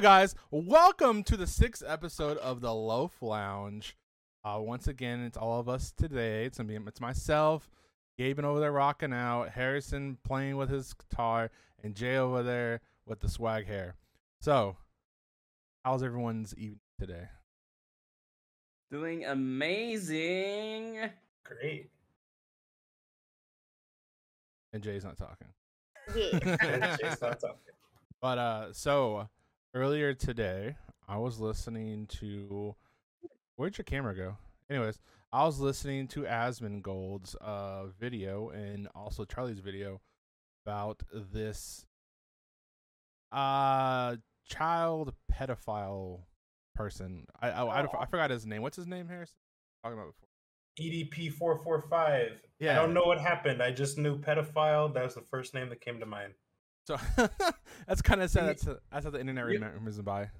Hello, guys. Welcome to the sixth episode of the Loaf Lounge. Uh, once again, it's all of us today. It's gonna be it's myself, Gaben over there rocking out, Harrison playing with his guitar, and Jay over there with the swag hair. So, how's everyone's evening today? Doing amazing. Great. And Jay's not talking. And Jay's not talking. But uh, so earlier today, I was listening to. Where'd your camera go? Anyways, I was listening to Asmongold's uh video and also Charlie's video about this uh child pedophile person. I I, I, I forgot his name. What's his name, Harrison? Talking about before. EDP four four five. Yeah. I don't know what happened. I just knew pedophile. That was the first name that came to mind. So that's kind of sad. You- That's that's how the internet you- remembers him by.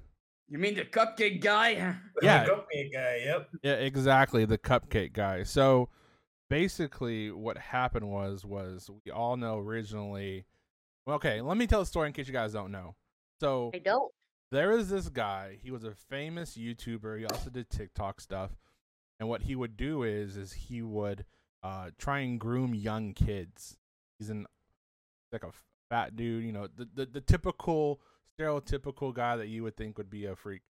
You mean the cupcake guy? Yeah. The cupcake guy. Yep. Yeah, exactly. The cupcake guy. So basically, what happened was was we all know originally. Well, okay, let me tell the story in case you guys don't know. So I don't. there was this guy. He was a famous YouTuber. He also did TikTok stuff. And what he would do is is he would uh, try and groom young kids. He's an like a fat dude, you know, the, the the typical stereotypical guy that you would think would be a freak.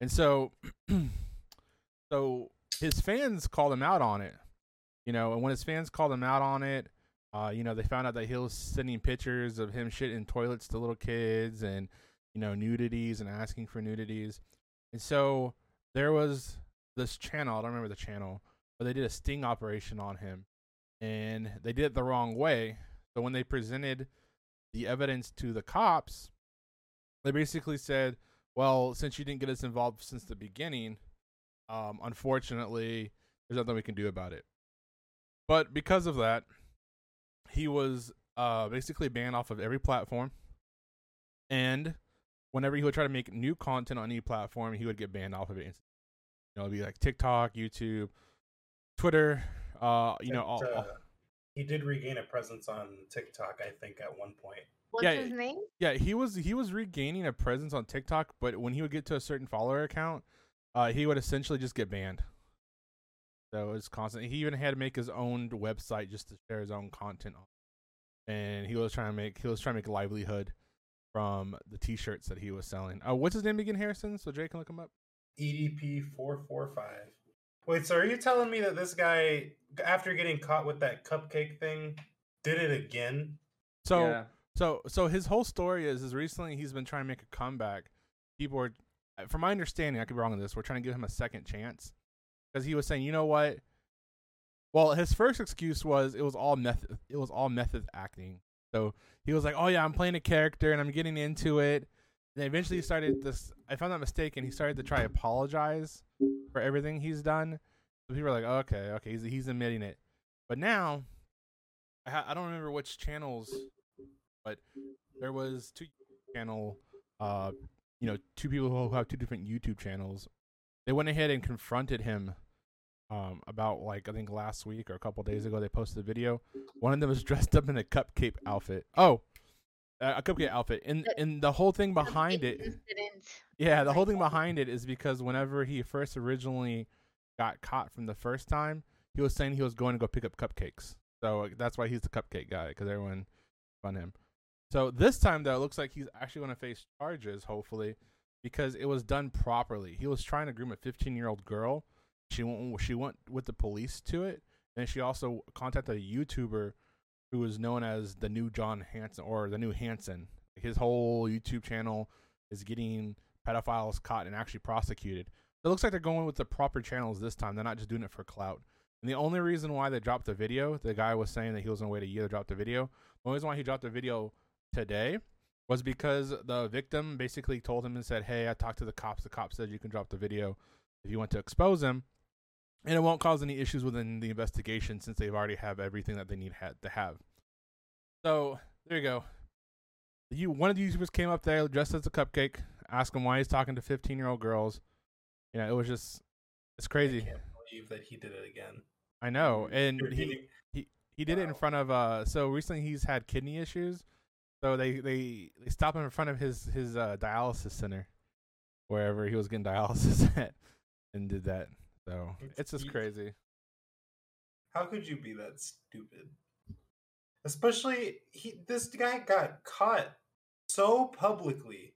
And so so his fans called him out on it. You know, and when his fans called him out on it, uh, you know, they found out that he was sending pictures of him shit in toilets to little kids and you know, nudities and asking for nudities. And so there was this channel, I don't remember the channel, but they did a sting operation on him and they did it the wrong way. So when they presented the evidence to the cops, they basically said, well, since you didn't get us involved since the beginning, um, unfortunately, there's nothing we can do about it. But because of that, he was uh, basically banned off of every platform. And whenever he would try to make new content on any platform, he would get banned off of it. You know, it'd be like TikTok, YouTube, Twitter. Uh, you know, all, all- uh, he did regain a presence on TikTok, I think, at one point. What's Yeah, his name? yeah, he was he was regaining a presence on TikTok, but when he would get to a certain follower account, uh, he would essentially just get banned. So it was constant. He even had to make his own website just to share his own content on. And he was trying to make he was trying to make a livelihood from the T-shirts that he was selling. Uh, what's his name again, Harrison? So Jay can look him up. EDP four four five. Wait, so are you telling me that this guy, after getting caught with that cupcake thing, did it again? So yeah. So so his whole story is is recently he's been trying to make a comeback. People were, uh, from my understanding, I could be wrong on this. We're trying to give him a second chance because he was saying, you know what? Well, his first excuse was it was all method. It was all method acting. So he was like, oh yeah, I'm playing a character and I'm getting into it. And eventually he started this. If I'm not mistaken, he started to try apologize for everything he's done. So people are like, okay, okay, he's he's admitting it. But now, I, ha- I don't remember which channels but there was two channel uh you know two people who have two different youtube channels they went ahead and confronted him um about like i think last week or a couple days ago they posted a video one of them was dressed up in a cupcake outfit oh a cupcake outfit and and the whole thing behind it Incident. yeah, the whole thing behind it is because whenever he first originally got caught from the first time, he was saying he was going to go pick up cupcakes. So that's why he's the cupcake guy because everyone on him. So this time though, it looks like he's actually going to face charges, hopefully, because it was done properly. He was trying to groom a 15 year old girl. She went. She went with the police to it, and she also contacted a YouTuber who is known as the new John Hansen or the new Hansen. His whole YouTube channel is getting pedophiles caught and actually prosecuted. It looks like they're going with the proper channels this time. They're not just doing it for clout. And the only reason why they dropped the video, the guy was saying that he was way to a year to drop the video. The only reason why he dropped the video today was because the victim basically told him and said, Hey, I talked to the cops. The cops said you can drop the video if you want to expose him. And it won't cause any issues within the investigation since they've already have everything that they need ha- to have. So there you go. You one of the YouTubers came up there dressed as a cupcake, asked him why he's talking to fifteen year old girls. You know, it was just it's I crazy. can't believe that he did it again. I know, and You're he he did it in front of uh. So recently he's had kidney issues, so they they they stopped him in front of his his uh, dialysis center, wherever he was getting dialysis at, and did that. So It's it's just deep. crazy. How could you be that stupid? Especially he this guy got caught so publicly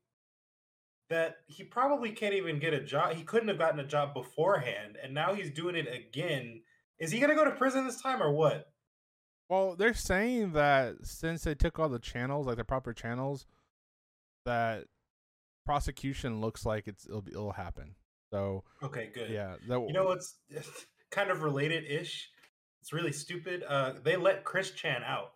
that he probably can't even get a job. He couldn't have gotten a job beforehand and now he's doing it again. Is he going to go to prison this time or what? Well, they're saying that since they took all the channels, like the proper channels, that prosecution looks like it's it'll, be, it'll happen. So Okay, good. yeah, that, You know what's kind of related ish? It's really stupid. Uh they let Chris Chan out.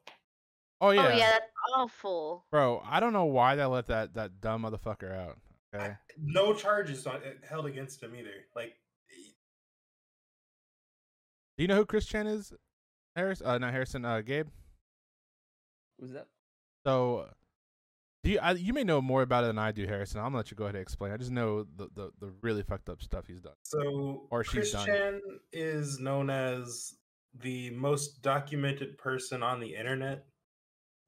Oh yeah, Oh yeah, that's awful. bro. I don't know why they let that that dumb motherfucker out. I- Okay, no charges on, held against him either. Like do you know who Chris Chan is? Harris, uh, not Harrison, uh, Gabe. Who's that? So, do you? I, you may know more about it than I do, Harrison. I'm gonna let you go ahead and explain. I just know the the, the really fucked up stuff he's done. So Or she's Chris done. Is known as the most documented person on the internet.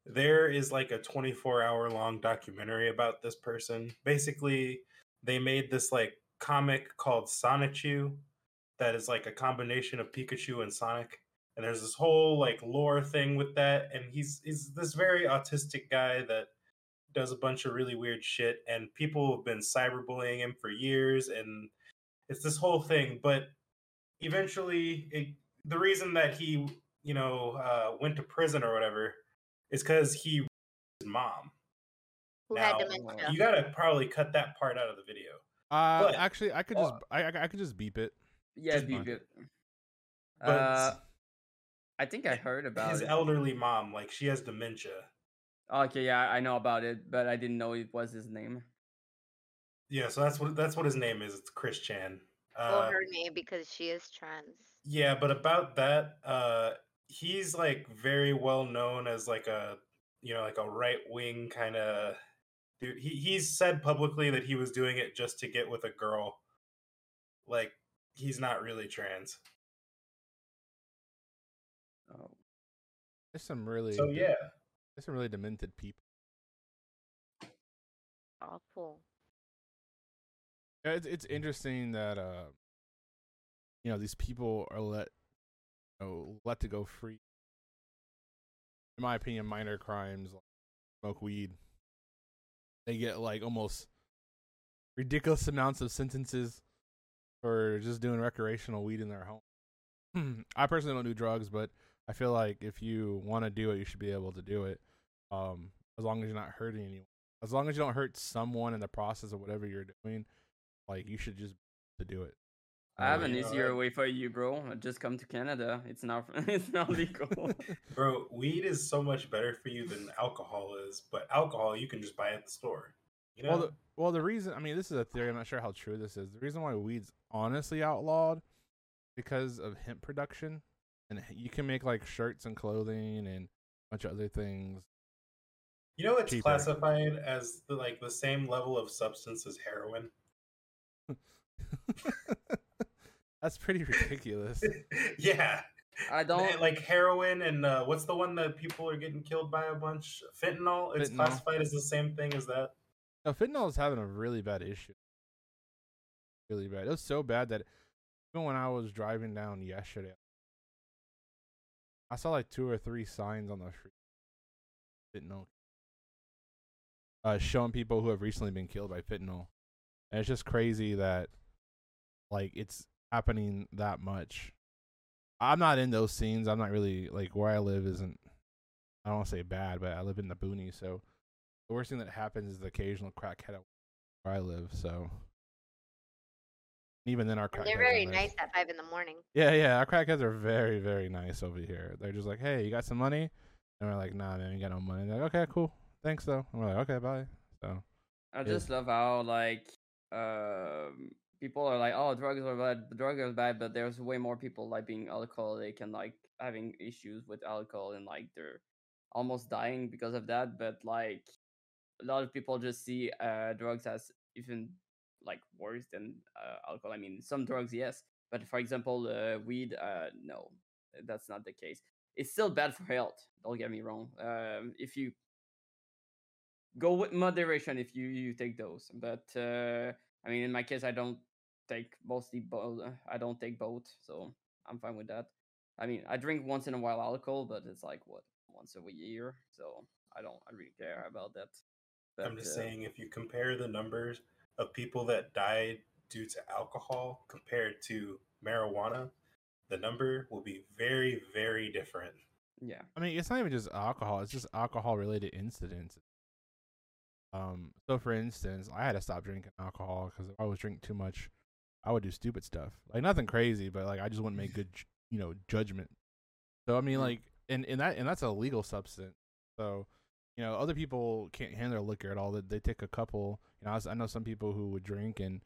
There is like a 24 hour long documentary about this person. Basically, they made this like comic called Sonichu that is like a combination of Pikachu and Sonic. And there's this whole like lore thing with that. And he's he's this very autistic guy that does a bunch of really weird shit. And people have been cyberbullying him for years. And it's this whole thing but eventually it, the reason that he you know uh, went to prison or whatever is because he his mom Who Now, had dementia? you gotta probably cut that part out of the video Uh, But- actually, I could Oh. just I, I I could just beep it. Yeah, Just be fine. good. but Uh, I think I heard about his it. elderly mom like she has dementia okay, yeah, I know about it, but I didn't know it was his name. yeah so that's what that's what his name is it's chris chan well, uh, her name because she is trans. Yeah, but about that, uh he's like very well known as like a you know, like a right wing kind of dude. He he's said publicly that he was doing it just to get with a girl. Like he's not really trans. Oh, There's some really So de- yeah. There's some really demented people. Awful. Yeah, It's it's interesting that uh, you know, these people are let, you know, let to go free. In my opinion, minor crimes like smoke weed. They get like almost ridiculous amounts of sentences for just doing recreational weed in their home. I personally don't do drugs, but I feel like if you want to do it, you should be able to do it. Um, as long as you're not hurting anyone. As long as you don't hurt someone in the process of whatever you're doing, like you should just to do it. I have an easier way for you, bro. Just come to Canada. It's not. It's not legal. Bro, weed is so much better for you than alcohol is, but alcohol you can just buy at the store. You know? Well, the, well, the reason I mean, this is a theory. I'm not sure how true this is. The reason why weed's honestly outlawed because of hemp production, and you can make like shirts and clothing and a bunch of other things. You know it's cheaper. classified as the, like the same level of substance as heroin. That's pretty ridiculous. yeah. I don't. like heroin and uh, what's the one that people are getting killed by a bunch? Fentanyl. It's Fentanyl. classified as the same thing as that. No, fentanyl is having a really bad issue. Really bad. It was so bad that even when I was driving down yesterday, I saw like two or three signs on the street. Fentanyl. Uh, showing people who have recently been killed by fentanyl, and it's just crazy that, like, it's happening that much. I'm not in those scenes. I'm not really like where I live isn't. I don't want to say bad, but I live in the boonies, so the worst thing that happens is the occasional crackhead at where I live. So even then, our And crackheads they're very nice at five in the morning. Yeah, yeah, our crackheads are very, very nice over here. They're just like, "Hey, you got some money?" And we're like, "Nah, man, you got no money." They're like, "Okay, cool, thanks though." And we're like, "Okay, bye." So I Yeah. just love how like um people are like, oh, drugs are bad, drugs are bad, but there's way more people like being alcoholic and like having issues with alcohol and like they're almost dying because of that. But like a lot of people just see uh drugs as even like worse than uh, alcohol. I mean, some drugs, yes, but for example, uh, weed, uh, no, that's not the case. It's still bad for health. Don't get me wrong. Um, if you go with moderation if you you take those but uh I mean, in my case, I don't take mostly both. I don't take both, so I'm fine with that. I mean, I drink once in a while alcohol, but it's like what once a year, so I don't I really care about that. I'm just uh, saying, if you compare the numbers of people that died due to alcohol compared to marijuana, the number will be very, very different. Yeah. I mean, it's not even just alcohol; it's just alcohol-related incidents. Um, so for instance, I had to stop drinking alcohol because if I was drinking too much, I would do stupid stuff. Like nothing crazy, but like I just wouldn't make good, you know, judgment. So I mean, Mm. like, and and that and that's a legal substance. So, you know, other people can't handle liquor at all. They, they take a couple. You know, I, was- I know some people who would drink and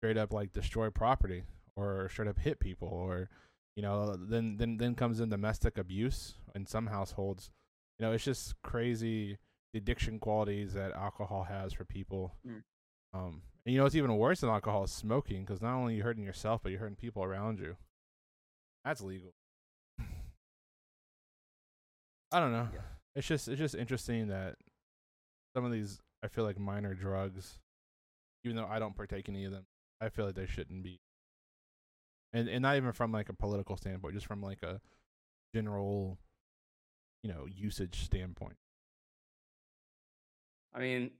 straight up like destroy property or straight up hit people or you know then then then comes in domestic abuse in some households you know it's just crazy the addiction qualities that alcohol has for people Mm. um and you know it's even worse than alcohol is smoking because not only are you hurting yourself but you're hurting people around you that's legal i don't know Yeah. it's just it's just interesting that some of these i feel like minor drugs even though i don't partake in any of them i feel like they shouldn't be and and not even from like a political standpoint, just from like a general, you know, usage standpoint. I mean,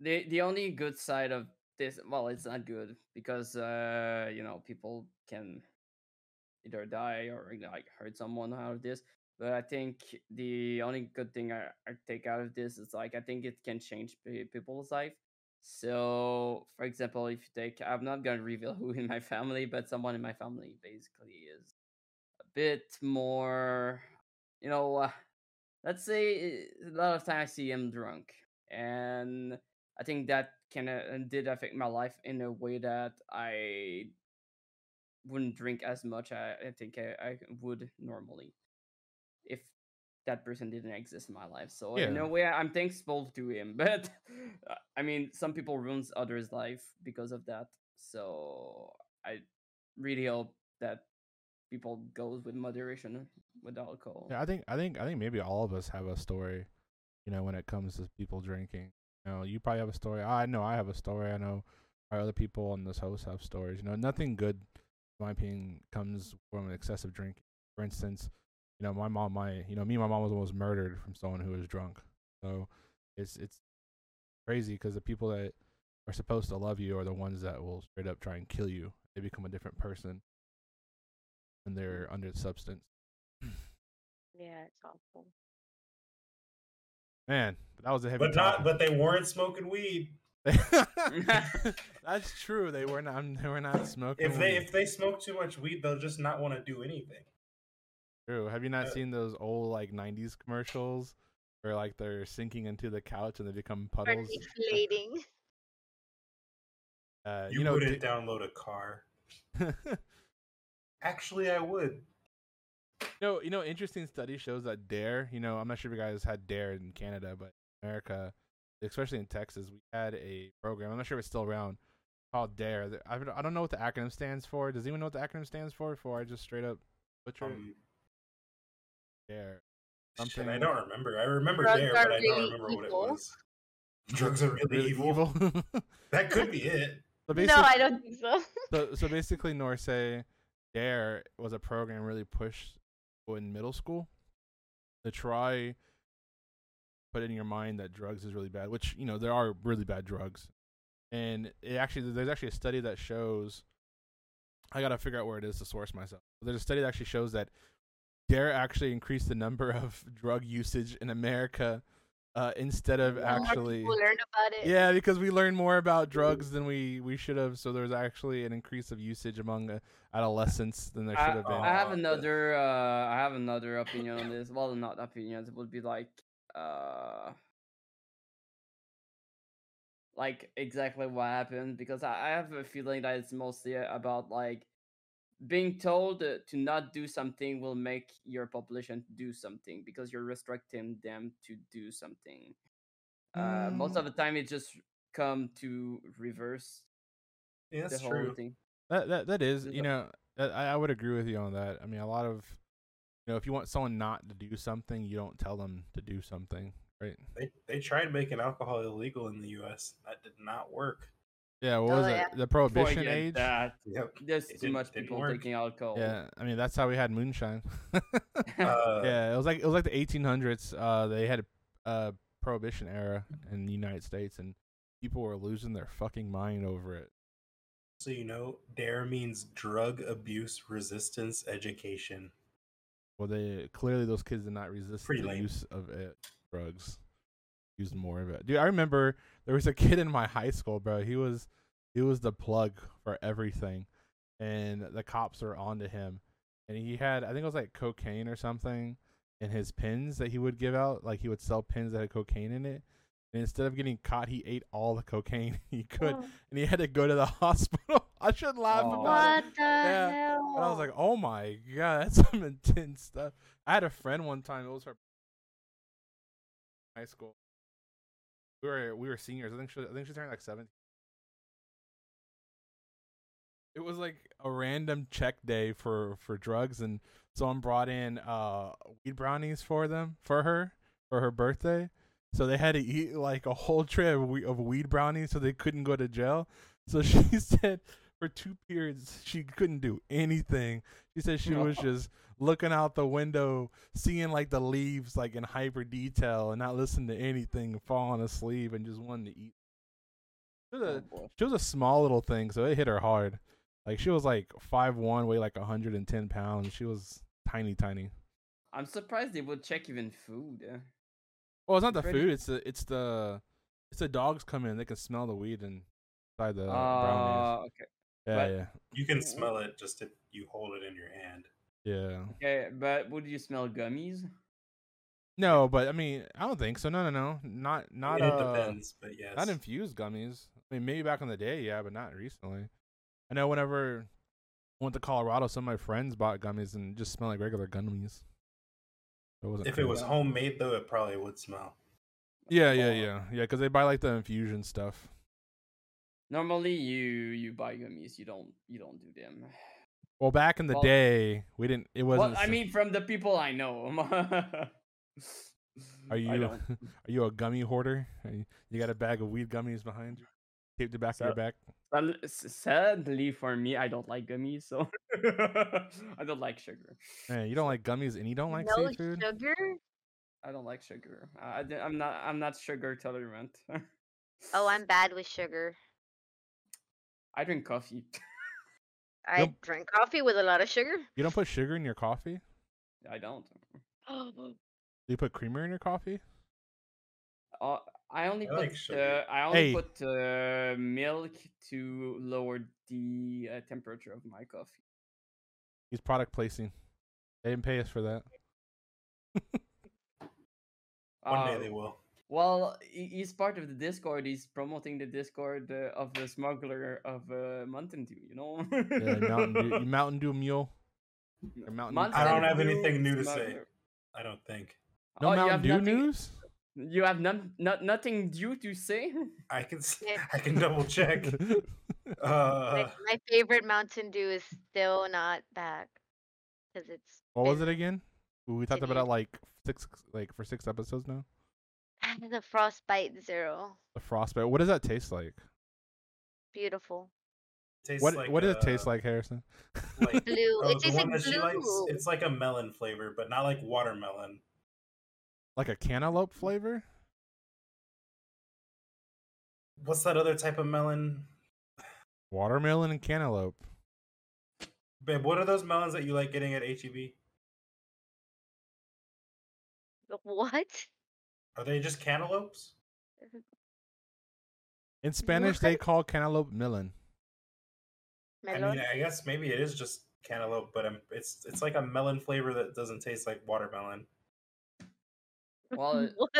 the the only good side of this, well, it's not good because uh, you know people can either die or like hurt someone out of this. But I think the only good thing I, I take out of this is like I think it can change people's life. So, for example, if you take, I'm not gonna reveal who in my family, but someone in my family basically is a bit more, you know, uh, let's say uh, a lot of times I see him drunk, and I think that kind of did affect my life in a way that I wouldn't drink as much. I, I think I, I would normally if that person didn't exist in my life. So in Yeah. a way, I'm thankful to him. But uh, I mean, some people ruins others' life because of that. So I really hope that people goes with moderation with alcohol. Yeah, I think I think I think maybe all of us have a story, you know, when it comes to people drinking. You know, you probably have a story. I know I have a story. I know our other people on this host have stories. You know, nothing good, in my opinion, comes from excessive drinking. For instance, you know, my mom, my you know, me, and my mom was almost murdered from someone who was drunk. So it's it's crazy because the people that are supposed to love you are the ones that will straight up try and kill you. They become a different person when they're under the substance. Yeah, it's awful. Man, that was a heavy But not. topic. But they weren't smoking weed. That's true. They were not. They were not smoking. If they weed. if they smoke too much weed, they'll just not want to do anything. true. Have you not uh, seen those old like '90s commercials where like they're sinking into the couch and they become puddles? deflating. Uh, You, you know, wouldn't di- download a car. Actually, I would. you know, you know, interesting study shows that Dare. You know, I'm not sure if you guys had Dare in Canada, but America, especially in Texas, we had a program. I'm not sure if it's still around called Dare. I don't- I don't know what the acronym stands for. Does anyone know what the acronym stands for? Before I just straight up butcher it? Um, Dare. shit, Something- I don't remember. I remember Drugs there, are but I don't really remember what it was. Drugs are really, evil. evil. That could be it. so no, I don't think so. so so basically Norsay Dare was a program really pushed in middle school to try put in your mind that drugs is really bad, which you know there are really bad drugs, and it actually there's actually a study that shows. I gotta figure out where it is to source myself. There's a study that actually shows that Dare actually increased the number of drug usage in America uh, instead of More More actually. learn about it. Yeah, because we learned more about drugs than we, we should have. So there's actually an increase of usage among uh, adolescents than there should I, have been. I have another uh I have another opinion on this. Well not opinions, it would be like uh like exactly what happened because I, I have a feeling that it's mostly about like being told uh, to not do something will make your population do something because you're restricting them to do something. Uh, most of the time it just come to reverse Yeah, that's the whole true. thing. That that that is, you know, I I would agree with you on that. I mean, a lot of, you know, if you want someone not to do something, you don't tell them to do something, right? They they tried making alcohol illegal in the U.S. That did not work. Yeah, what was Oh, it? The prohibition Forget age. That. Yep. There's It too much people work. taking alcohol. Yeah, I mean that's how we had moonshine. Uh, yeah, it was like it was like the 1800s. Uh, they had a uh, prohibition era in the United States, and people were losing their fucking mind over it. So you know, DARE means drug abuse resistance education. Well, they clearly those kids did not resist Pretty the lame. use of it, drugs. Used more of it, dude. I remember there was a kid in my high school, bro. He was he was the plug for everything, and the cops were onto him. And he had, I think it was like cocaine or something, in his pins that he would give out. Like he would sell pins that had cocaine in it. And instead of getting caught, he ate all the cocaine he could, Oh, and he had to go to the hospital. I shouldn't laugh Oh. about it. What the Yeah, hell? And I was like, oh my god, that's some intense stuff. I had a friend one time. It was her high school. We were we were seniors. I think she I think she turned like seventeen. It was like a random check day for for drugs, and someone brought in uh weed brownies for them for her for her birthday. So they had to eat like a whole tray of, of weed brownies, so they couldn't go to jail. So she said for two periods she couldn't do anything. She said she was just looking out the window, seeing like the leaves like in hyper detail, and not listening to anything, falling asleep, and just wanting to eat. She was, Oh, a, boy. she was a small little thing, so it hit her hard. Like she was like five one, weigh like hundred and ten pounds. She was tiny, tiny. I'm surprised they would check even food. Well, it's not the Pretty- food; it's the it's the it's the dogs come in. They can smell the weed and inside the brownies. Uh, okay. Yeah, but- yeah, You can smell it just if you hold it in your hand. yeah. Okay, but would you smell gummies? No, but I mean, I don't think so. No, no, no, not not mean, it uh, depends, but yes. not infused gummies. I mean, maybe back in the day, yeah, but not recently. I know whenever I went to Colorado, some of my friends bought gummies and just smelled like regular gummies. It wasn't. if it was homemade, though, it probably would smell. yeah, yeah, yeah, yeah, because they buy like the infusion stuff. Normally, you you buy gummies. You don't you don't do them. Well, back in the Well- day, we didn't. It wasn't. Well, I s- mean, from the people I know. are you are you a gummy hoarder? Are you, you got a bag of weed gummies behind you, taped the back of your back. Well, Sadly for me, I don't like gummies, so I don't like sugar. Man, you don't like gummies and you don't like no seafood. sugar? I don't like sugar. I, I, am not. I'm not sugar tolerant. Oh, I'm bad with sugar. I drink coffee. I Yep. drink coffee with a lot of sugar. You don't put sugar in your coffee. I don't. Do you put creamer in your coffee? Uh, I only I put like sugar. uh, I only Hey. put uh, milk to lower the uh, temperature of my coffee. He's product placing. They didn't pay us for that. One day Uh, they will. Well, he's part of the Discord. He's promoting the Discord uh, of the smuggler of uh, Mountain Dew. You know. Yeah, Mountain Dew, you Mountain Dew mule. Or Mountain Dew I don't have anything new to say. I don't think. No Oh, Mountain have Dew nothing- news. You have none, not, nothing due to say. I can. I can double check. My, Uh, my favorite Mountain Dew is still not back because it's what was it again? We talked about It it like six, like for six episodes now. the Frostbite Zero. The frostbite. What does that taste like? Beautiful. tastes What like What does it taste uh, like, Harrison? Like, Blue. oh, it tastes like that she likes. blue. It's like a melon flavor, but not like watermelon. Like a cantaloupe flavor? What's that other type of melon? Watermelon and cantaloupe. Babe, what are those melons that you like getting at HEB? What? Are they just cantaloupes? In Spanish, they call cantaloupe melon. I mean, I guess maybe it is just cantaloupe, but um, it's it's like a melon flavor that doesn't taste like watermelon. Well, it- what?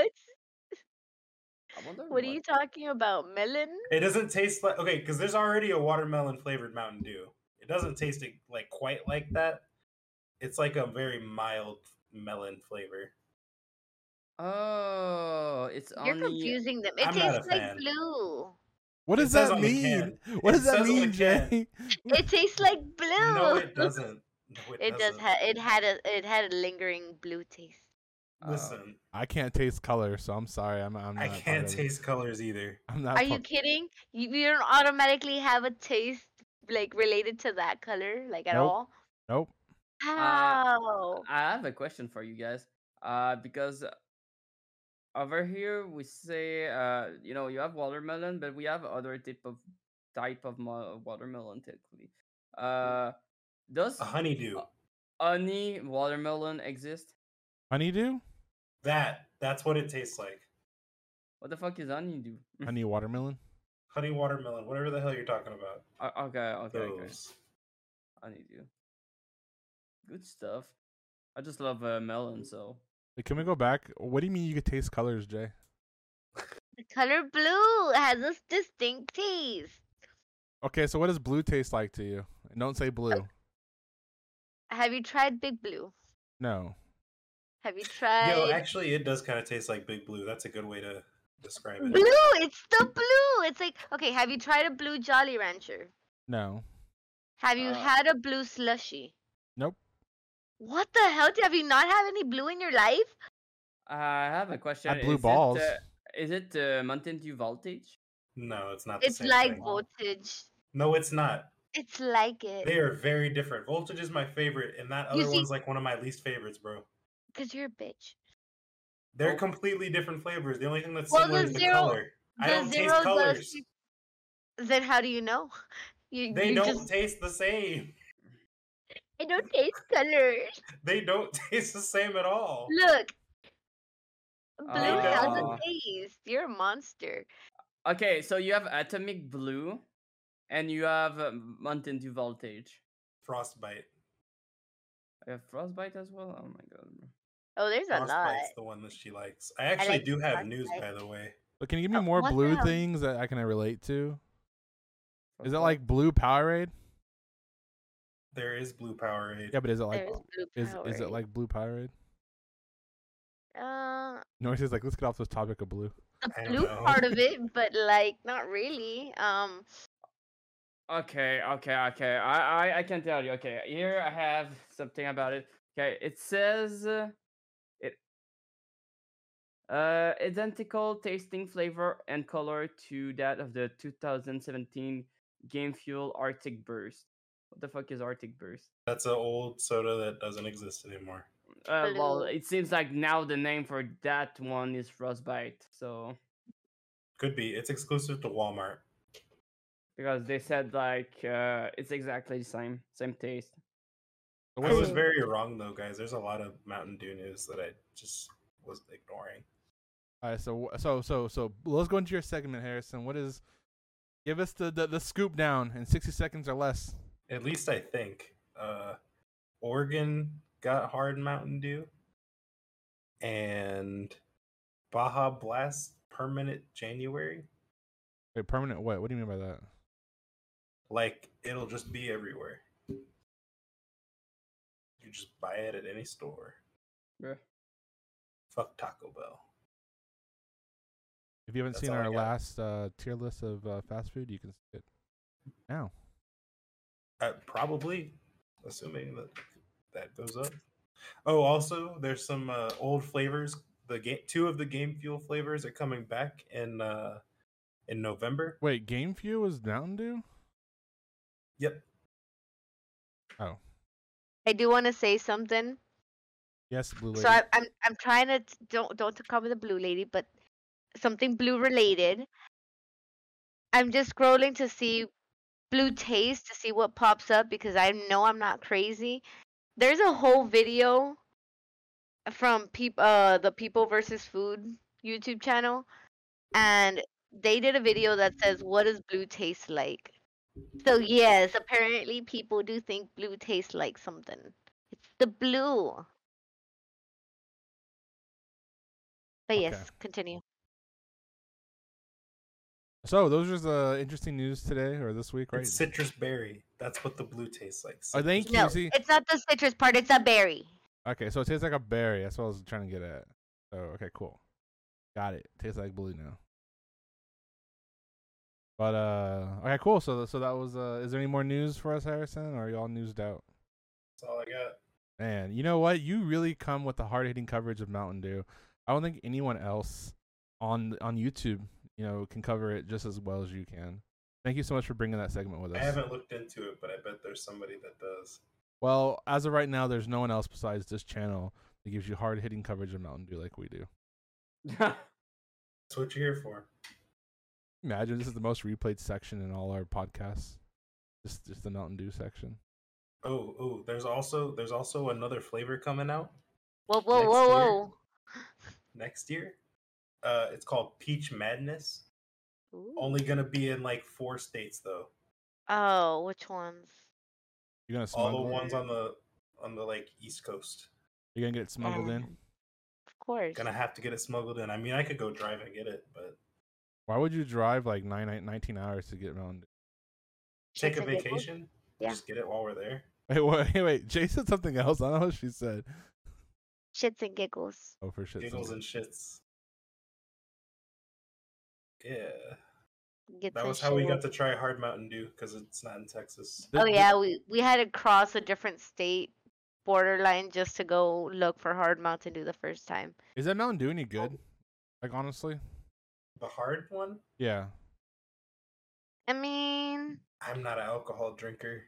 What are you talking about? Melon? It doesn't taste like okay, because there's already a watermelon flavored Mountain Dew. It doesn't taste like quite like that. It's like a very mild melon flavor. Oh, it's You're only. confusing them. It I'm not a tastes like fan. blue. What It does says that on the mean? can. What It does that says on the mean, can. Jay? It tastes like blue. No, it doesn't. No, it, It does doesn't. have. It had a. It had a lingering blue taste. Uh, Listen, I can't taste color, so I'm sorry. I'm. I'm not I part can't of it. taste colors either. I'm not. Are you part- kidding? You, you don't automatically have a taste like related to that color, like at Nope. all? Nope. How? I have a question for you guys. Uh, because over here we say, uh, you know, you have watermelon, but we have other type of type of mo- watermelon technically. Uh, does A honeydew. honey watermelon exist? Honeydew? That that's what it tastes like. What the fuck is honeydew? Honey watermelon? Honey watermelon, whatever the hell you're talking about. Uh, okay, okay, okay. Honeydew. Good stuff. I just love uh, melon, so Wait, can we go back? What do you mean you could taste colors, Jay? The color blue has a distinct taste. Okay, so what does blue taste like to you? And don't say blue. Have you tried Big Blue? No. Have you tried Yo, actually, it does kind of taste like Big Blue. That's a good way to describe it. blue? It's the blue. It's like okay. Have you tried a blue Jolly Rancher? No. Have you Uh, had a blue slushy? Nope. What the hell? Have you not had any blue in your life? I have a question. blue is balls. It, uh, is it uh, Mountain Dew Voltage? No, it's not. The It's same like thing. voltage. No, it's not. It's like it. They are very different. Voltage is my favorite, and that You other see- one's like one of my least favorites, bro. Cause you're a bitch. They're Oh. completely different flavors. The only thing that's Well, similar the is the zero- color. I the don't taste zero does colors. taste- Then how do you know? You, They you don't just taste the same. I don't taste colors. They don't taste the same at all. Look. Blue has Oh. a taste. You're a monster. Okay, so you have Atomic Blue, and you have uh, Mountain Dew Voltage. Frostbite. I have Frostbite as well. Oh my god. Oh, there's a lot. Frostbite's the one that she likes. I actually like do have news, by the way. But can you give me Oh, more blue hell? things that I can relate to? Is it like blue Powerade? There is Blue Powerade. Yeah, but is it like There's blue is is it like blue Powerade? uh Norris is like, let's get off this topic of blue. the blue part of it, but like not really. Um Okay, okay, okay. I, I I can tell you. Okay, here I have something about it. Okay, it says uh, it uh identical tasting flavor and color to that of the 2017 Game Fuel Arctic Burst. What the fuck is Arctic Burst? That's an old soda that doesn't exist anymore. Uh, well, it seems like now the name for that one is Frostbite. So Could be. It's exclusive to Walmart. because they said like uh it's exactly the same, same taste. So I was very wrong though, guys. There's a lot of Mountain Dew news that I just was ignoring. All right, so so so so let's go into your segment, Harrison. What is? Give us the the, the scoop down in sixty seconds or less. At least I think. Uh, Oregon got hard Mountain Dew, and Baja Blast permanent January. Wait, permanent what? What do you mean by that? Like it'll just be everywhere. You just buy it at any store. Yeah. Fuck Taco Bell. If you haven't That's seen our last uh, tier list of uh, fast food, you can see it now. Uh, probably, assuming that that goes up. Oh, also, there's some uh, old flavors. The game, two of the Game Fuel flavors are coming back in uh, in November. Wait, Game Fuel is Mountain Dew? Yep. Oh, I do want to say something. yes, Blue Lady. So I, I'm I'm trying to don't don't to cover the blue lady, but something blue related. I'm just scrolling to see blue taste to see what pops up because I know I'm not crazy. There's a whole video from peop uh the People versus Food YouTube channel, and they did a video that says what does blue taste like. So yes, apparently people do think blue tastes like something. It's the blue. But Okay. yes, continue. So those are the interesting news today or this week, right? It's citrus berry. That's what the blue tastes like. Oh, thank citrus you. No, see- it's not the citrus part. It's a berry. Okay, so it tastes like a berry. That's what I was trying to get at. So okay, cool. Got it. Tastes like blue now. But uh, okay, cool. So so that was uh, is there any more news for us, Harrison? Or are y'all newsed out? That's all I got. Man, you know what? You really come with the hard hitting coverage of Mountain Dew. I don't think anyone else on on YouTube, you know, can cover it just as well as you can. Thank you so much for bringing that segment with us. I haven't looked into it, but I bet there's somebody that does. Well, as of right now, there's no one else besides this channel that gives you hard hitting coverage of Mountain Dew like we do. That's what you're here for. Imagine this is the most replayed section in all our podcasts. Just just the Mountain Dew section. Oh, oh, there's also there's also another flavor coming out Whoa, whoa, Next whoa, year. whoa. next year. Uh, it's called Peach Madness. Ooh. Only gonna be in like four states though. Oh, which ones? You're gonna All smuggle the it? ones on the on the like East Coast. You're gonna get it smuggled in. Um, Of course. Gonna have to get it smuggled in. I mean, I could go drive and get it, but Why would you drive like nine, nine- 19 hours to get around? Take a Shits and giggles? vacation. Yeah. Just get it while we're there. Wait, wait, wait. Jay said something else. I don't know what she said. Shits and giggles. Oh, for shit. Giggles and shits. Yeah, Get that some was how we got to try Hard Mountain Dew because it's not in Texas. Oh yeah, we we had to cross a different state borderline just to go look for Hard Mountain Dew the first time. Is that Mountain Dew any good? Like honestly? The hard one. Yeah. I mean, I'm not an alcohol drinker.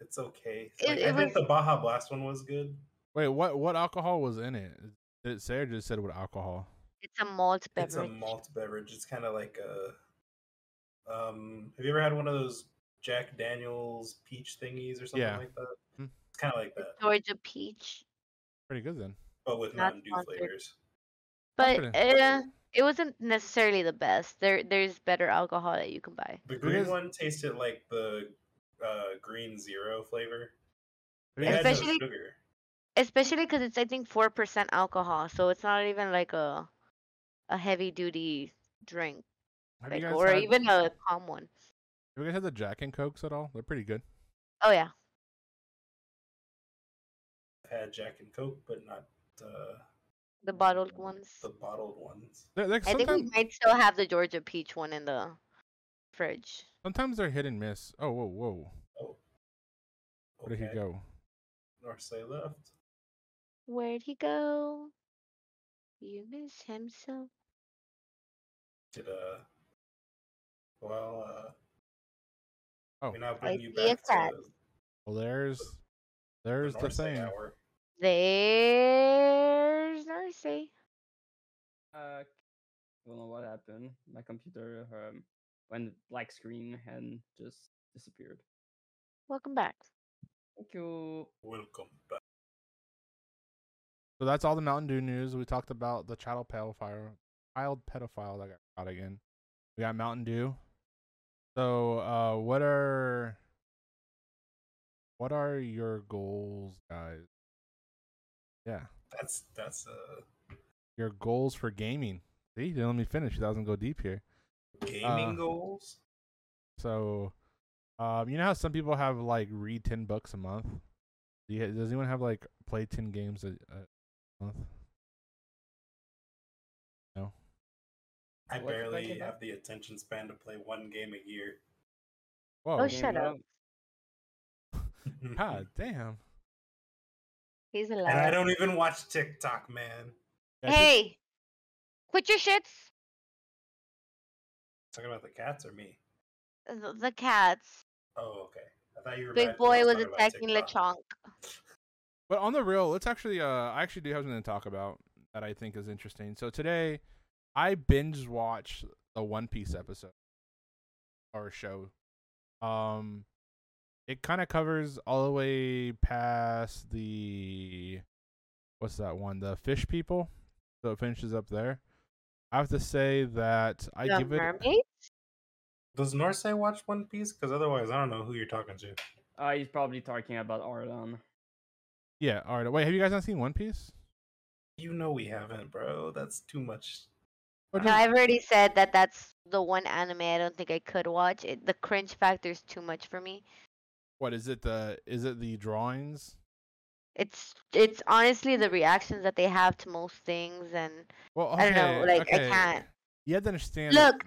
It's okay. It- Like, it I think was- the Baja Blast one was good. Wait, what what alcohol was in it? Did it say or just said what alcohol? It's a malt beverage. It's a malt beverage. It's kind of like a. Um, have you ever had one of those Jack Daniels peach thingies or something Yeah. like that? Hmm. It's kind of like that, Georgia peach. Pretty good then. but with Mountain Dew flavors. But uh, it wasn't necessarily the best. There there's better alcohol that you can buy. The green one tasted like the uh, green zero flavor. It no Especially- sugar. Especially because it's I think four percent alcohol, so it's not even like a a heavy duty drink, like, or had- even a calm one. Have you guys had the Jack and Cokes at all? They're pretty good. Oh yeah, I've had Jack and Coke, but not uh, the bottled ones. the bottled ones. They're, like I think we might still have the Georgia peach one in the fridge. sometimes they're hit and miss. Oh, whoa, whoa. Oh, Where did he go? North say left. Where'd he go? You miss him so. Did uh, well uh. Oh. we now bring you see back cat. to Well, there's there's the North Say thing. hour. There's Narcy. Uh, I don't know what happened. My computer um, went black screen and just disappeared. Welcome back. Thank you. Welcome back. So that's all the Mountain Dew news. We talked about the child pedophile, child pedophile that got caught again. We got Mountain Dew. So, uh, what are what are your goals, guys? Yeah, That's that's uh your goals for gaming. See, you didn't let me finish. You doesn't go deep here. gaming Uh, goals. So, um, you know how some people have like read ten books a month. Do you, does anyone have like play ten games a, a month? I What's that barely about? have the attention span to play one game a year. Whoa. Oh, shut up. well, God damn. He's alive. and I don't even watch TikTok, man. Yeah, I think- Hey, quit your shits. Talking about the cats or me? The, the cats. Oh, okay. I thought you were. Big boy was attacking TikTok. Lechonk. But on the real, let's actually uh I actually do have something to talk about that I think is interesting. So today I binge watched the One Piece episode or show. Um it kind of covers all the way past the what's that one? The fish people. So it finishes up there. I have to say that I the give it mermaid? Does Norsay watch One Piece? Because otherwise, I don't know who you're talking to. uh, he's probably talking about Arlong. Yeah, all right. Wait, have you guys not seen One Piece? You know we haven't, bro. That's too much. What No, I've already said that that's the one anime I don't think I could watch. It, the cringe factor is too much for me. what is it the is it the drawings? It's it's honestly the reactions that they have to most things and Well, I don't know, okay, like, I can't. You have to understand. Look,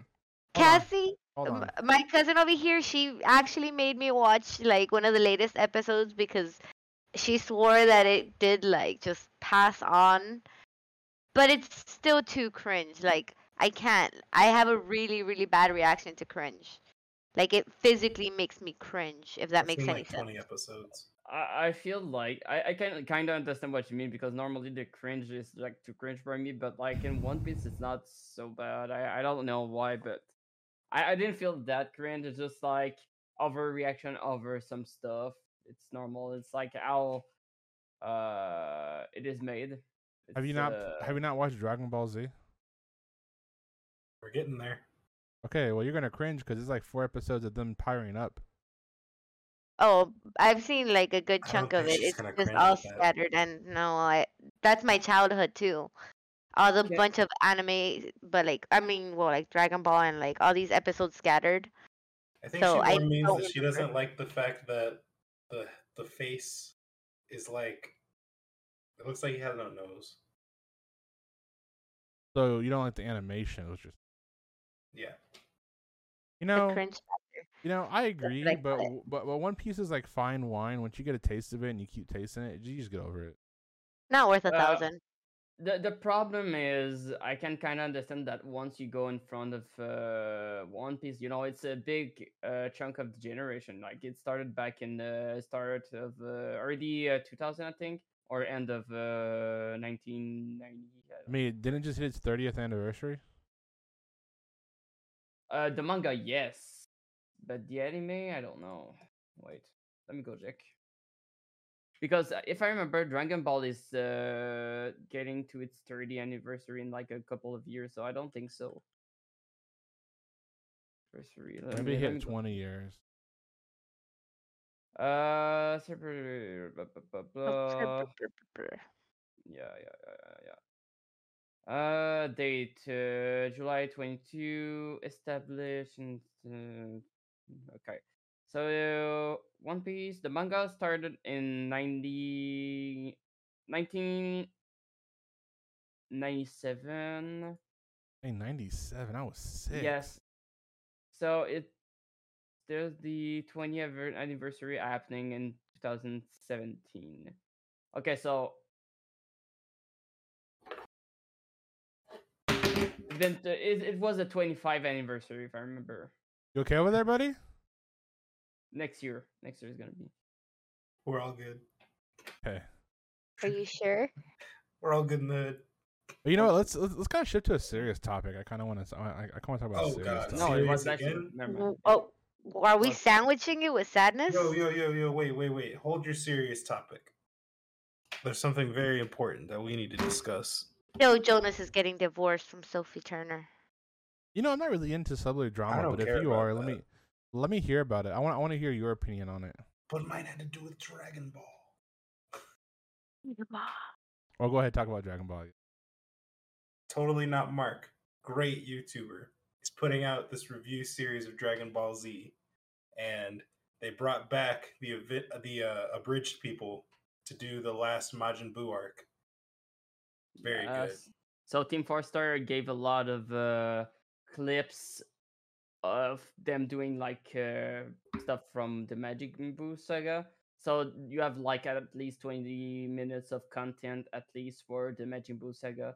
Cassie, on. my cousin over here, she actually made me watch like one of the latest episodes because she swore that it did like just pass on, but it's still too cringe. Like I can't. I have a really really bad reaction to cringe. Like it physically makes me cringe. If that I've makes seen, any like sense. twenty episodes. I, I feel like I, I can kind of understand what you mean because normally the cringe is like too cringe for me, but like in One Piece it's not so bad. I, I don't know why, but I, I didn't feel that cringe. It's just like overreaction over some stuff. It's normal. It's like how uh it is made. Have you not uh, have you not watched Dragon Ball Z? We're getting there. Okay, well you're gonna cringe because it's like four episodes of them powering up. Oh, I've seen like a good chunk of it. It's just all scattered, and no, I that's my childhood too. All the Okay. bunch of anime, but like I mean, well, like Dragon Ball and like all these episodes scattered. I think So she I more means that she doesn't like the fact that the the face is like it looks like he has no nose. So you don't like the animation, It was just Yeah. you know you know I agree, like but but but One Piece is like fine wine. Once you get a taste of it and you keep tasting it, you just get over it. Not worth a Uh, thousand. the the problem is I can kind of understand that once you go in front of uh, One Piece, you know, it's a big uh, chunk of the generation. Like it started back in the start of uh, early uh, 2000, I think, or end of uh, 1990. I I don't mean, it didn't just hit its 30th anniversary. Uh, the manga, yes, but the anime, I don't know. Wait, let me go check. Because uh, if I remember, Dragon Ball is uh, getting to its 30th anniversary in like a couple of years, so I don't think so. Anniversary. let Maybe me- it let hit go- 20 years. Uh, separate- blah, blah, blah, blah. Yeah, yeah, yeah, yeah, yeah. Uh, date uh, July 22, established. Uh, okay, so One Piece, the manga started in 90, 1997. Hey, 97. I was six. Yes. So it there's the 20th anniversary happening in 2017. Okay, so then the, it, it was a 25 anniversary if I remember. You okay over there, buddy? Next year, next year is gonna be. We're all good. Okay. Are you sure? We're all good in the. But you know what? Let's let's, let's kind of shift to a serious topic. I kind of want to. I, I kind of want to talk about Oh, a serious God. topic. No, it was actually. again? Never mind. Oh, are we Look. sandwiching it with sadness? Yo, yo, yo, yo, wait, wait, wait. Hold your serious topic. There's something very important that we need to discuss. Joe Jonas is getting divorced from Sophie Turner. You know, I'm not really into celebrity drama, don't but if care you about are, let me let me hear about it. I want I want to hear your opinion on it. But mine had to do with Dragon Ball. Or go ahead talk about Dragon Ball. Totally not Mark. Great YouTuber. He's putting out this review series of Dragon Ball Z, and they brought back the evi- the uh, abridged people to do the last Majin Buu arc. Very good. So Team Four Star gave a lot of uh, clips of them doing like uh, stuff from the Majin Buu saga. So you have like at least twenty minutes of content at least for the Majin Buu saga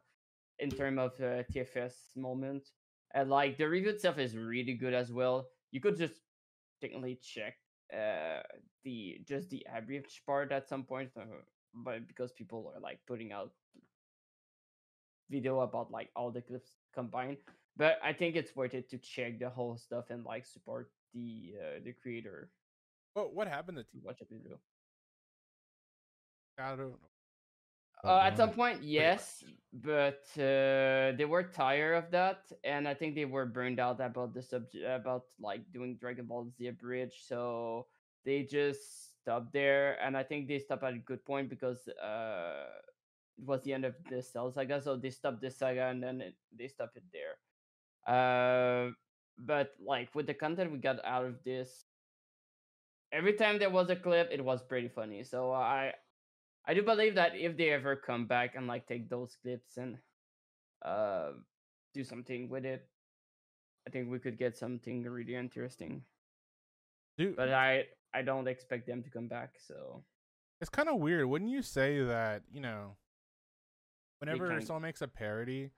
in terms of uh, TFS moment. And like the review itself is really good as well. You could just technically check uh the just the average part at some point, uh, but because people are like putting out video about like all the clips combined. But I think it's worth it to check the whole stuff and like support the uh, the creator What what happened to to watch a video. I don't know. Uh, at some point, yes, but uh, they were tired of that, and I think they were burned out about the subject about like doing Dragon Ball Z Bridge, so they just stopped there. And I think they stopped at a good point because uh, was the end of the Cell saga, so they stopped the saga and then it, they stopped it there. Uh, but like with the content we got out of this, every time there was a clip, it was pretty funny. So I I do believe that if they ever come back and like take those clips and uh do something with it, I think we could get something really interesting. Dude, But I I don't expect them to come back. So It's kind of weird. Wouldn't you say that, you know, whenever kind- someone makes a parody,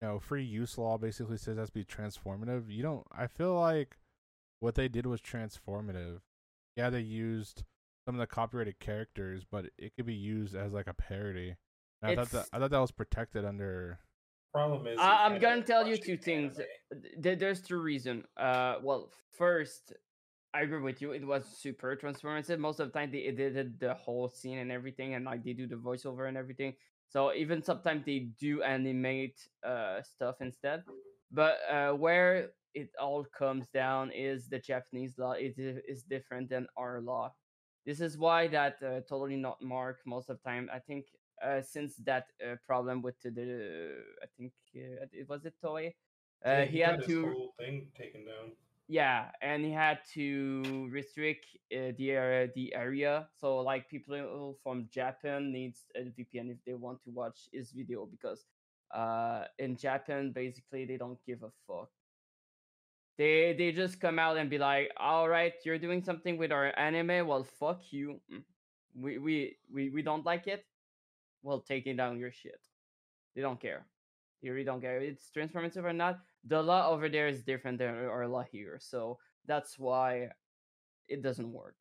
you know, free use law basically says it has to be transformative. You don't I feel like what they did was transformative. Yeah, they used some of the copyrighted characters, but it could be used as like a parody. I thought that I thought that was protected under Problem is, I- I'm gonna tell you two things. anime. There's two reasons. Uh, well, first, I agree with you. It was super transformative. Most of the time, they edited the whole scene and everything, and like they do the voiceover and everything. So even sometimes they do animate uh stuff instead. But uh, where it all comes down is the Japanese law. It is different than our law. This is why that uh, totally not mark most of the time. I think uh, since that uh, problem with the I think uh, it was it Toei. Uh, Yeah, he got had his to whole thing taken down. Yeah, and he had to restrict uh, the area, the area. So like people from Japan needs a VPN if they want to watch his video because uh in Japan basically they don't give a fuck. They they just come out and be like, "All right, you're doing something with our anime. Well, fuck you. Mm. We we we we don't like it. Well, taking down your shit. They don't care. They really don't care. It's transformative or not. The law over there is different than our law here, so that's why it doesn't work.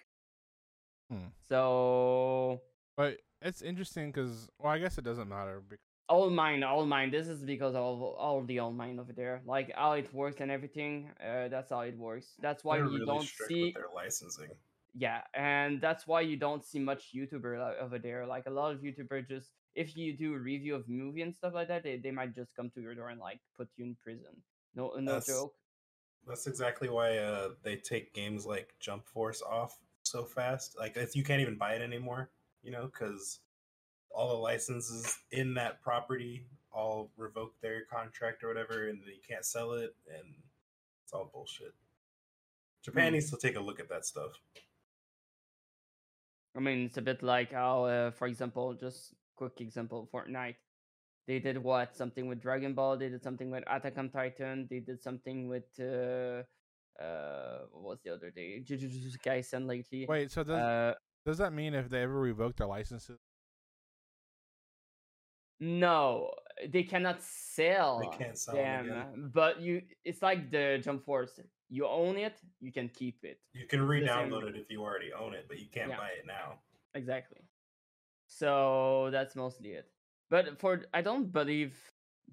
Hmm. So but it's interesting cuz well, I guess it doesn't matter because all mine, all mine. This is because of all the all mine over there, like how it works and everything. Uh, that's how it works. That's why They're you really don't see their licensing. yeah and that's why you don't see much youtuber over there like a lot of youtuber just if you do a review of movie and stuff like that they, they might just come to your door and like put you in prison no no That's- joke That's exactly why uh, they take games like Jump Force off so fast. Like you can't even buy it anymore, you know, because all the licenses in that property all revoke their contract or whatever, and you can't sell it, and it's all bullshit. Japan Hmm. needs to take a look at that stuff. i mean it's a bit like how uh, for example just quick example fortnite they did what something with dragon ball they did something with attack on titan they did something with uh uh what was the other day jujutsu kaisen lately Wait, so does uh does that mean if they ever revoke their licenses No, they cannot sell. They can't sell them. again. But you, it's like the Jump Force. You own it, you can keep it. You can re-download it if you already own it, but you can't Yeah. buy it now. Exactly. So that's mostly it. But for I don't believe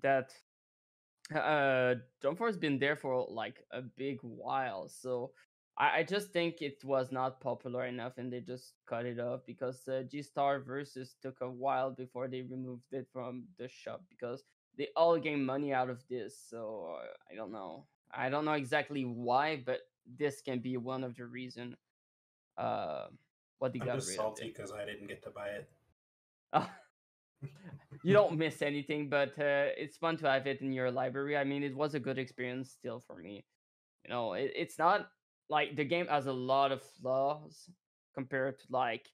that uh Jump Force has been there for like a big while. So I, I just think it was not popular enough and they just cut it off because uh, J-Star versus took a while before they removed it from the shop because they all gain money out of this. So uh, I don't know. I don't know exactly why, but this can be one of the reason. Uh, what they I'm got just salty because I didn't get to buy it. Oh. You don't miss anything, but uh, it's fun to have it in your library. I mean, it was a good experience still for me. You know, it, it's not like the game has a lot of flaws compared to like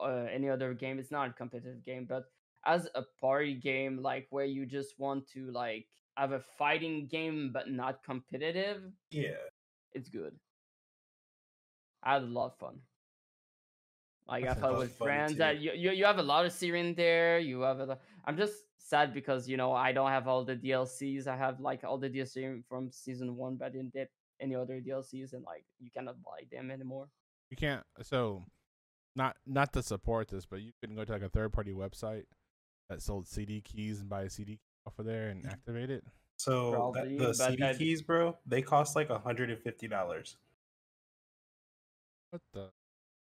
uh, any other game. It's not a competitive game, but as a party game, like where you just want to like have a fighting game but not competitive, Yeah, it's good. I had a lot of fun. Like I That fought sounds with fun, friends that you, you you have a lot of Syrian there. You have a. lo- I'm just sad because you know I don't have all the DLCs. I have like all the DLC from season one, but I didn't get any other DLCs, and like you cannot buy them anymore. you can't so not not to support this but you can go to like a third party website that sold cd keys and buy a cd key off of there and mm-hmm. activate it so that, the but CD that- keys, bro, they cost like hundred and fifty dollars what the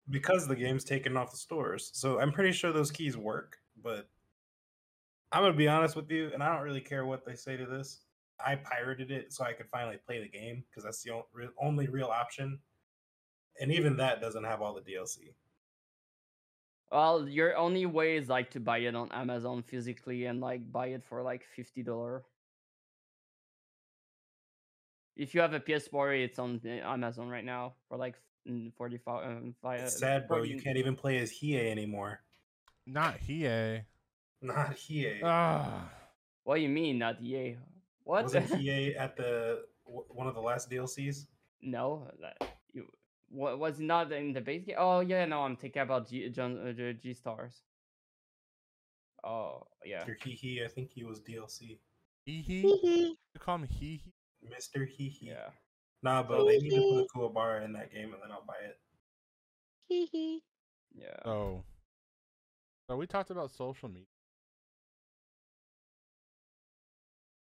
because the game's taken off the stores. So I'm pretty sure those keys work, but I'm gonna be honest with you, and I don't really care what they say to this. I pirated it so I could finally play the game because that's the only real option, and even that doesn't have all the DLC. Well, your only way is like to buy it on Amazon physically and like buy it for like fifty dollar. If you have a PS4, it's on eh, Amazon right now for like mm, forty five. Um, fi- It's uh, sad, bro. You can't even play as Hiei anymore. not Hiei. Not Hiei. Ah, What do you mean, not EA? What? Wasn't Hiei at the w- one of the last DLCs? no, that, you. What was not in the base game? Oh yeah, no, I'm thinking about G John uh, G- J-Stars. Oh yeah. Mr. Hee Hee, I think he was DLC. Hee hee. Hee hee. You call him hee hee. Mr. Hee Hee. Yeah. Nah, but they need to put a cool bar in that game and then I'll buy it. Hee hee. Yeah. So, so we talked about social media.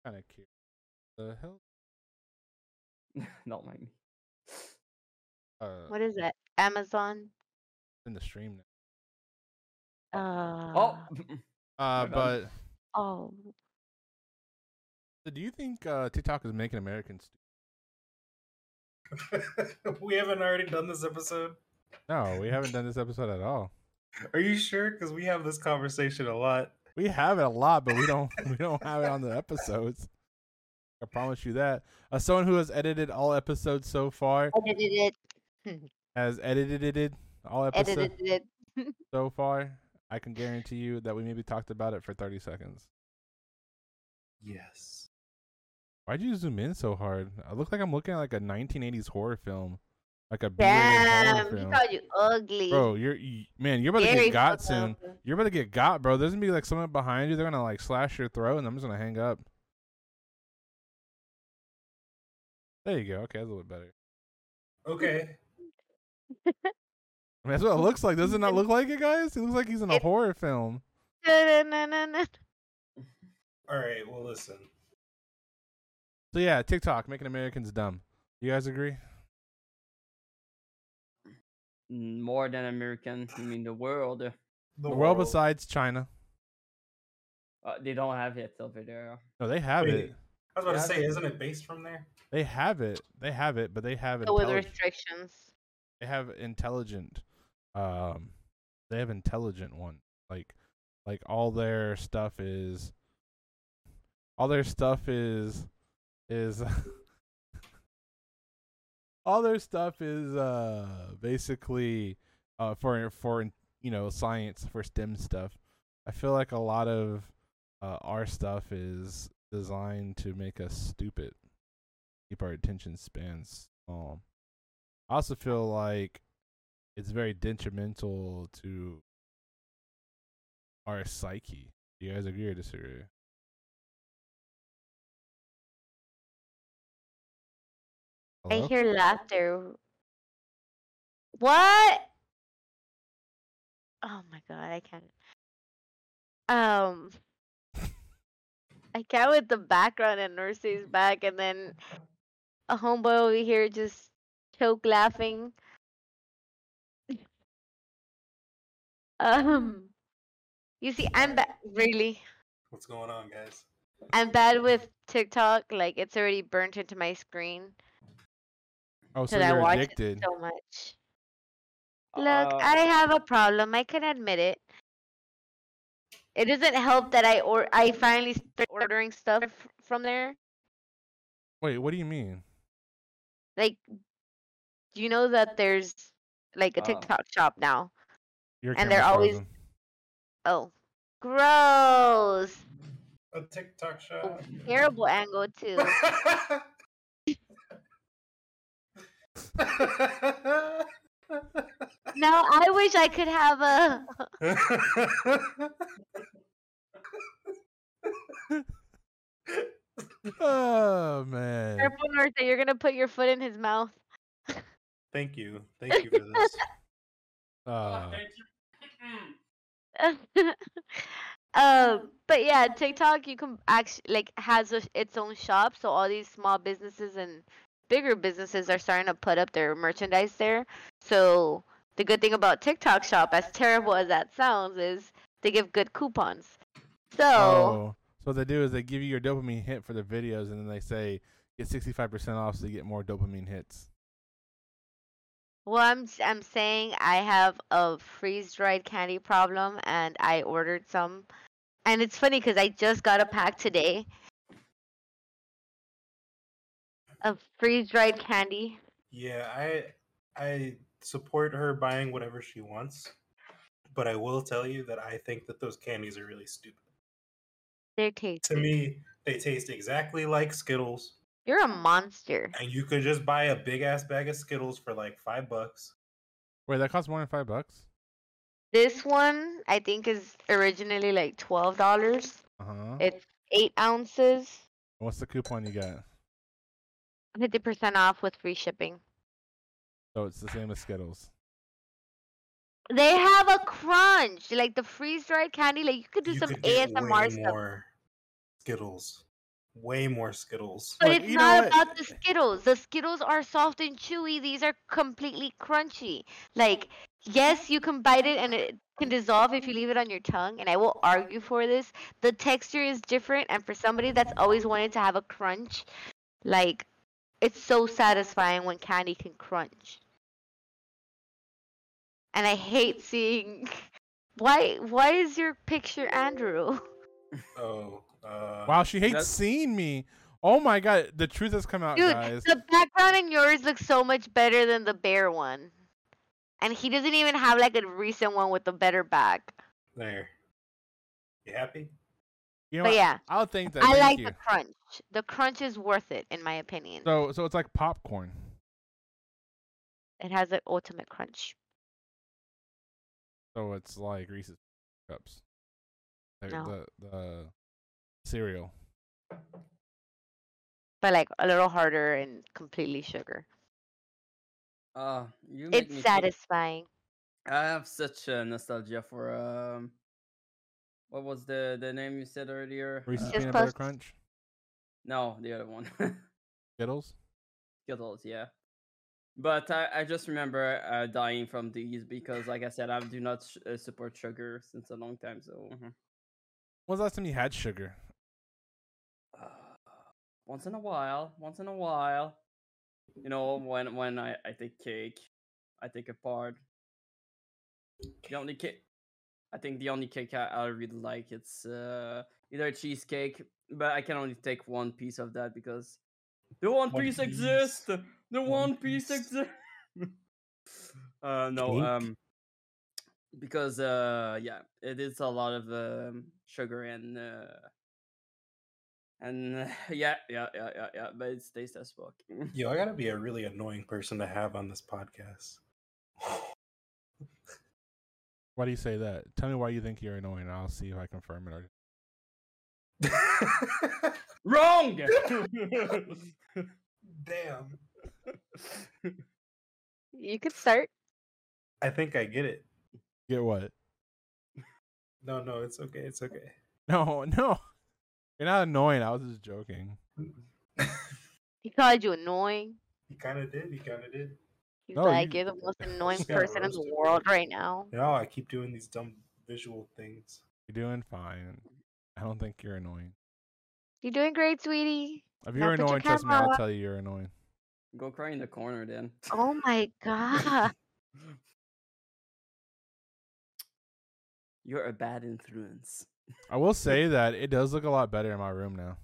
Kind of cute. The hell? not mind me. Uh, What is it? Amazon. in the stream Uh, Oh. Uh, but oh. so do you think uh, TikTok is making Americans? we haven't already done this episode. No, we haven't done this episode at all. Are you sure? Because we have this conversation a lot. We have it a lot, but we don't. we don't have it on the episodes. I promise you that. As someone who has edited all episodes so far, Edited it. has edited it all episodes Edited it. so far, I can guarantee you that we maybe talked about it for thirty seconds. Yes. Why'd you zoom in so hard? I look like I'm looking at like a 1980s horror film, like a B-rated Damn, horror he called you ugly. Bro, you're you, man, you're about to get got soon. up. You're about to get got, bro. There's gonna be like someone behind you. They're gonna like slash your throat, and I'm just gonna hang up. There you go. Okay, that's a little bit better. Okay. I mean, that's what it looks like. Does it not look like it, guys? It looks like he's in a It- horror film. All right. Well, listen. So yeah, TikTok making Americans dumb. You guys agree? More than American. You mean the world? The, The world besides China. Uh, they don't have it over there. No, they have Wait, it. I was about to say, isn't it based from there? They have it. They have it, but they have But with intelligent. restrictions. They have intelligent. Um, they have intelligent one. Like, like all their stuff is. All their stuff is, is. all their stuff is uh basically uh for for you know science for STEM stuff. I feel like a lot of uh, our stuff is designed to make us stupid, keep our attention spans small. I also feel like it's very detrimental to our psyche. Do you guys agree or disagree? I hear laughter. What? Oh my god, I can't. Um, I can't with the background and Nurse's back, and then a homeboy over here just choke laughing. Um, you see, I'm bad. Really, What's going on, guys? I'm bad with TikTok. Like it's already burnt into my screen Oh, so because I you're watch addicted. it so much. Look, Uh, I have a problem. I can admit it. It doesn't help that I or I finally started ordering stuff from there. Wait, what do you mean? Like, do you know that there's like a Uh. TikTok shop now. Your And they're always- frozen. Oh, gross! A TikTok shop. Terrible angle too. Now I wish I could have a. Oh man. Careful, North, you're gonna put your foot in his mouth. Thank you. Thank you for this. Uh, um, but yeah, TikTok you can actually like has a, its own shop, so all these small businesses and bigger businesses are starting to put up their merchandise there. So the good thing about TikTok shop, as terrible as that sounds, is they give good coupons. So oh, so what they do is they give you your dopamine hit for the videos, and then they say get sixty five percent off, so you get more dopamine hits. well, I'm I'm saying I have a freeze dried candy problem, and I ordered some, and it's funny because I just got a pack today of freeze dried candy. Yeah, I I support her buying whatever she wants, but I will tell you that I think that those candies are really stupid. They're tasty. To me, they taste exactly like Skittles. You're a monster. And you could just buy a big ass bag of Skittles for like five bucks. Wait, that costs more than five bucks. This one I think is originally like twelve dollars. Uh huh. It's eight ounces, What's the coupon you get? Fifty percent off with free shipping. So it's the same as Skittles. They have a crunch, like the freeze dried candy. Like you could do you some could get ASMR way stuff. more Skittles. Way more Skittles. But Look, it's you not what? about the Skittles. The Skittles are soft and chewy. These are completely crunchy. Like, yes, you can bite it and it can dissolve if you leave it on your tongue. And I will argue for this. The texture is different. And for somebody that's always wanted to have a crunch, like, it's so satisfying when candy can crunch. And I hate seeing. Why? Why is your picture Andrew? Oh. Uh, Wow, she hates That's- seeing me. Oh my god, the truth has come out, Dude, guys. the background in yours looks so much better than the bear one. And he doesn't even have like a recent one with a better back. There. You happy? You know But what? yeah, I'll think that. I thank like you. the crunch. The crunch is worth it, in my opinion. So, so it's like popcorn. It has an ultimate crunch. So it's like Reese's cups. Like No. the the cereal. But like a little harder and completely sugar. Uh, you make It's me feel- satisfying. I have such a nostalgia for um, what was the the name you said earlier? Reese's Uh, peanut butter crunch. no, the other one. Skittles. Skittles, yeah. But I, I just remember uh, dying from these because, like I said, I do not sh- uh, support sugar since a long time. So, mhm. When's the last time you had sugar? uh, once in a while, once in a while, you know, when when I, I take cake, I take it apart. The only cake, I think the only cake I, I really like it's uh, either cheesecake, but I can only take one piece of that because the one, One piece piece. exists. The One one, piece piece. exists. uh, no, um, because uh, yeah, it is a lot of um, sugar and uh, and uh, yeah, yeah, yeah, yeah, yeah, but it tastes as fuck. Yo, I gotta be a really annoying person to have on this podcast. Why do you say that? Tell me why you think you're annoying. and I'll see if I confirm it. Or... Wrong. Damn. You could start. I think I get it. Get what? No, no, it's okay. It's okay. No, no. You're not annoying. I was just joking. He called you annoying. he kind of did. He kind of did. He's No, like, you- you... are the most annoying person in the world right now. No, I keep doing these dumb visual things. You're doing fine. I don't think you're annoying. You're doing great, sweetie. If you're put your annoying, trust me, I'll tell you you're annoying. Go cry in the corner then. Oh my god. You're a bad influence. I will say that it does look a lot better in my room now.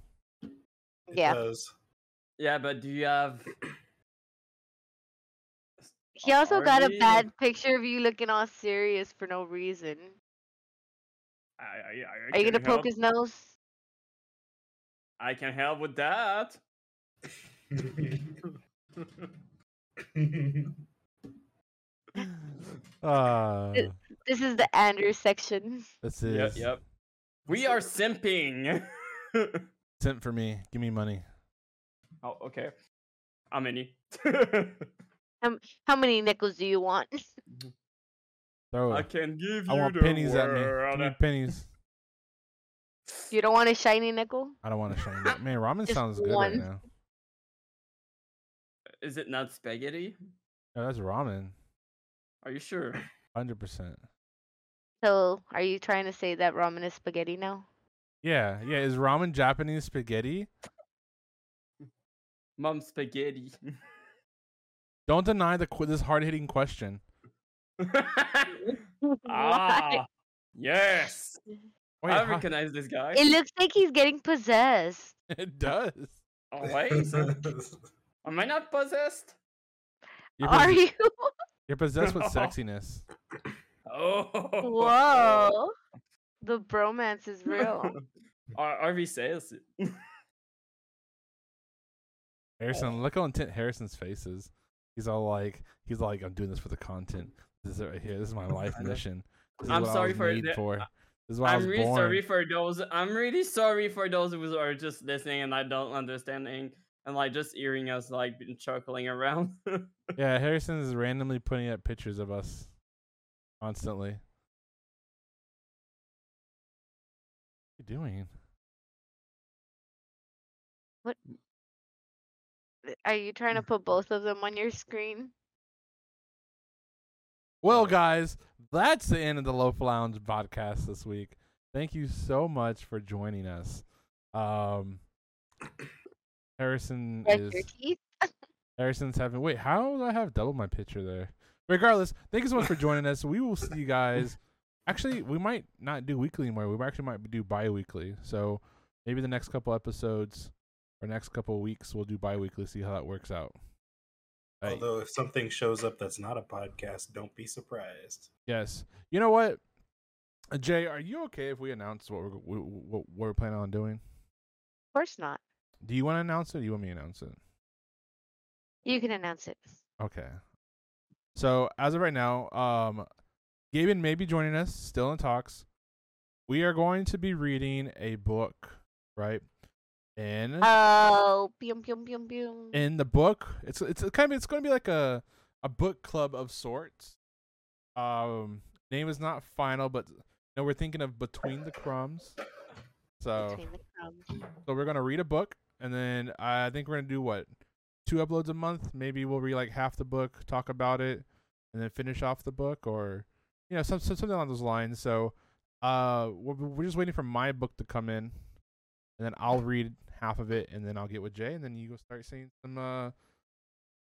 It Yeah. does. Yeah, but do you have? He also got a Arby? bad picture of you looking all serious for no reason. I, I, I Are you gonna can poke help- his nose? I can help with that. Uh, This is the Andrew section. this Yep, is yep. We are simping. sent for me. Give me money. oh, okay. How many? How many nickels do you want? Mm-hmm. Throw I it. can give you I want the pennies at me. Give world. me pennies. You don't want a shiny nickel? I don't want a shiny. that. Man, ramen Just sounds good right one. now. Is it not spaghetti? No, that's ramen. Are you sure? Hundred percent. So, are you trying to say that ramen is spaghetti now? Yeah, yeah. Is ramen Japanese spaghetti? Mom spaghetti. Don't deny the qu- this hard hitting question. ah, yes. Wait, I how- recognize this guy. It looks like he's getting possessed. it does. Oh wait, so am I not possessed? You're, Are pos- you? you're possessed with sexiness. Oh. Whoa. The bromance is real. R- RV says it. Harrison, look how intent Harrison's face is. He's all like, he's like, I'm doing this for the content. This is it right here. This is my life mission. This is I'm what I sorry was for made the- for. This is why I was I'm really born. sorry for those. I'm really sorry for those who are just listening and like don't understanding and like just hearing us like been chuckling around. Yeah, Harrison is randomly putting up pictures of us constantly. What are you doing? Are you trying to put both of them on your screen? Well, guys, that's the end of the Loaf Lounge podcast this week. Thank you so much for joining us. Um, Harrison Brush is your teeth? Harrison's having. Wait, how do I have double my picture there? Regardless, thank you so much for joining us. We will see you guys. Actually, we might not do weekly anymore. We actually might do bi-weekly. So maybe the next couple episodes or next couple weeks we'll do bi-weekly. See how that works out. Right. Although if something shows up that's not a podcast, don't be surprised. Yes. You know what, Uh, Jay? Are you okay if we announce what we're we, what we're planning on doing? Of course not. Do you want to announce it? Or do you want me to announce it? You can announce it. Okay. So as of right now, um, Gaben may be joining us, still in talks. We are going to be reading a book, right? And Oh, pew pew pew pew. in the book, it's it's kind of it's going to be like a a book club of sorts. Um, name is not final, but no, we're thinking of Between the Crumbs. So Between the crumbs. so we're gonna read a book, and then I think we're gonna do what two uploads a month. Maybe we'll read like half the book, talk about it, and then finish off the book, or you know, some, some something along those lines. So, uh, we're, we're just waiting for my book to come in, and then I'll read half of it, and then I'll get with Jay, and then you go start seeing some uh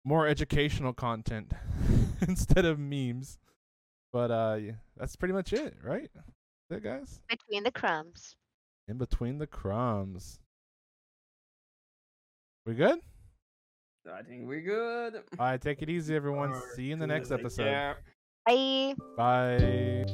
more educational content instead of memes. But uh, yeah, that's pretty much it, right? That's it, guys. Between the crumbs. In between the crumbs. We good? I think we're good. All right, take it easy, everyone. Are See you in the next episode. Yeah. Bye. Bye.